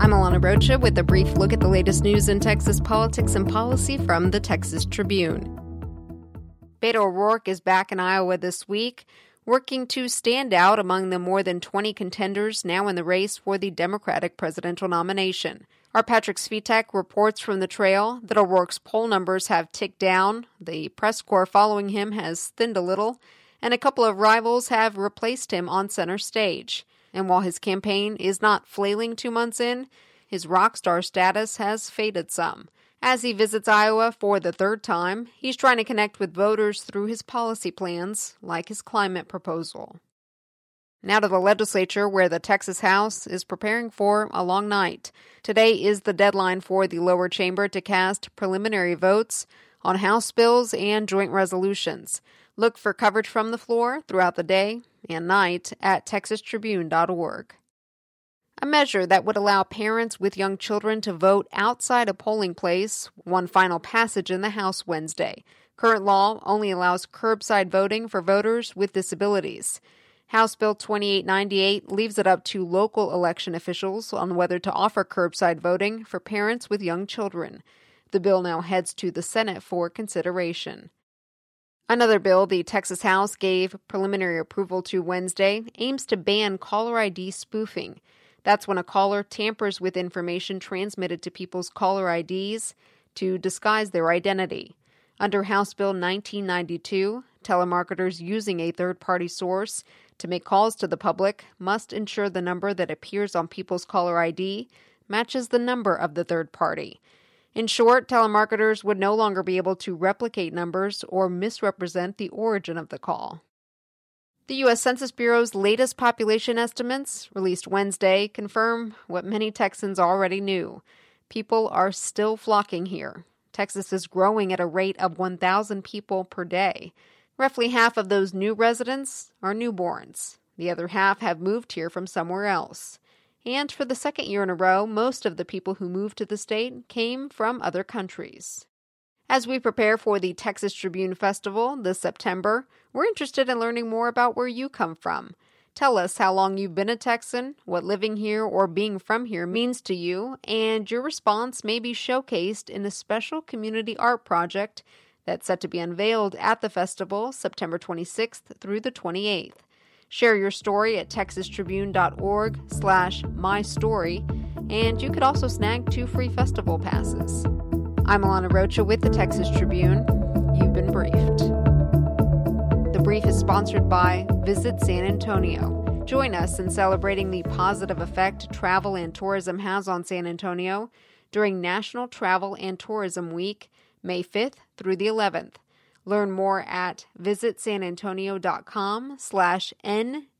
I'm Alana Rocha with a brief look at the latest news in Texas politics and policy from the Texas Tribune. Beto O'Rourke is back in Iowa this week, working to stand out among the more than 20 contenders now in the race for the Democratic presidential nomination. Our Patrick Svitek reports from the trail that O'Rourke's poll numbers have ticked down, the press corps following him has thinned a little, and a couple of rivals have replaced him on center stage. And while his campaign is not flailing two months in, his rock star status has faded some. As he visits Iowa for the third time, he's trying to connect with voters through his policy plans, like his climate proposal. Now to the legislature, where the Texas House is preparing for a long night. Today is the deadline for the lower chamber to cast preliminary votes on House bills and joint resolutions. Look for coverage from the floor throughout the day and night at texastribune.org. A measure that would allow parents with young children to vote outside a polling place won final passage in the House Wednesday. Current law only allows curbside voting for voters with disabilities. House Bill 2898 leaves it up to local election officials on whether to offer curbside voting for parents with young children. The bill now heads to the Senate for consideration. Another bill the Texas House gave preliminary approval to Wednesday aims to ban caller ID spoofing. That's when a caller tampers with information transmitted to people's caller IDs to disguise their identity. Under House Bill 1992, telemarketers using a third party source to make calls to the public must ensure the number that appears on people's caller ID matches the number of the third party. In short, telemarketers would no longer be able to replicate numbers or misrepresent the origin of the call. The U.S. Census Bureau's latest population estimates, released Wednesday, confirm what many Texans already knew. People are still flocking here. Texas is growing at a rate of 1,000 people per day. Roughly half of those new residents are newborns. The other half have moved here from somewhere else. And for the second year in a row, most of the people who moved to the state came from other countries. As we prepare for the Texas Tribune Festival this September, we're interested in learning more about where you come from. Tell us how long you've been a Texan, what living here or being from here means to you, and your response may be showcased in a special community art project that's set to be unveiled at the festival September 26th through the 28th. Share your story at texastribune.org slash mystory, and you could also snag two free festival passes. I'm Alana Rocha with the Texas Tribune. You've been briefed. The brief is sponsored by Visit San Antonio. Join us in celebrating the positive effect travel and tourism has on San Antonio during National Travel and Tourism Week, May 5th through the 11th. Learn more at visitsanantonio.com slash NTTW.